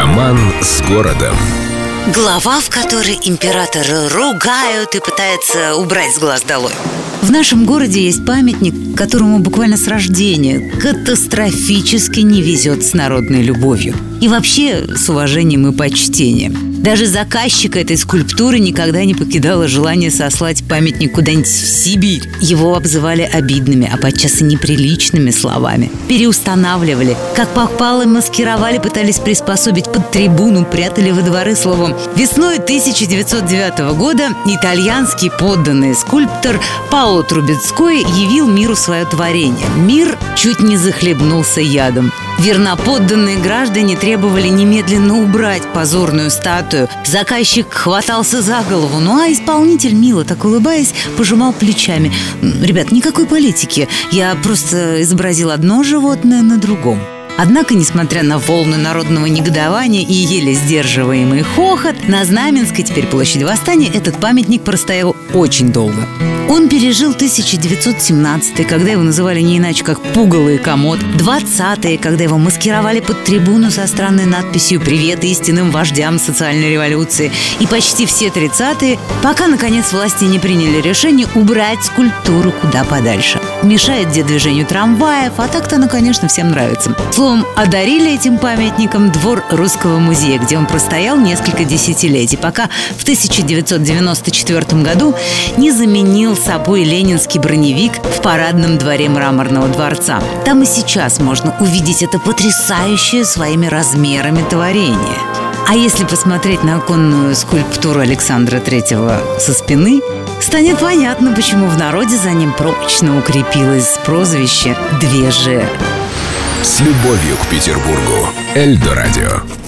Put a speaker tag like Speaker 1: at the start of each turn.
Speaker 1: Роман с городом.
Speaker 2: Глава, в которой императора ругают и пытается убрать с глаз долой.
Speaker 3: В нашем городе есть памятник, которому буквально с рождения катастрофически не везет с народной любовью. И вообще с уважением и почтением. Даже заказчика этой скульптуры никогда не покидало желание сослать памятник куда-нибудь в Сибирь. Его обзывали обидными, а подчас и неприличными словами. Переустанавливали. Как попало, маскировали, пытались приспособить под трибуну, прятали во дворы словом. Весной 1909 года итальянский подданный скульптор Паоло Трубецкой явил миру свое творение. Мир чуть не захлебнулся ядом. Верноподданные граждане требовали немедленно убрать позорную статую. Заказчик хватался за голову, ну а исполнитель, мило так улыбаясь, пожимал плечами. «Ребят, никакой политики. Я просто изобразил одно животное на другом». Однако, несмотря на волны народного негодования и еле сдерживаемый хохот, на Знаменской, теперь площади Восстания, этот памятник простоял очень долго. Он пережил 1917 когда его называли не иначе, как пугало комод, 20-е, когда его маскировали под трибуну со странной надписью «Привет истинным вождям социальной революции», и почти все 30-е, пока, наконец, власти не приняли решение убрать скульптуру куда подальше. Мешает где движению трамваев, а так-то она, конечно, всем нравится. Словом, одарили этим памятником двор Русского музея, где он простоял несколько десятилетий, пока в 1994 году не заменил собой ленинский броневик в парадном дворе Мраморного дворца. Там и сейчас можно увидеть это потрясающее своими размерами творение. А если посмотреть на оконную скульптуру Александра Третьего со спины, станет понятно, почему в народе за ним прочно укрепилось прозвище «Две же».
Speaker 1: С любовью к Петербургу. Эльдо радио.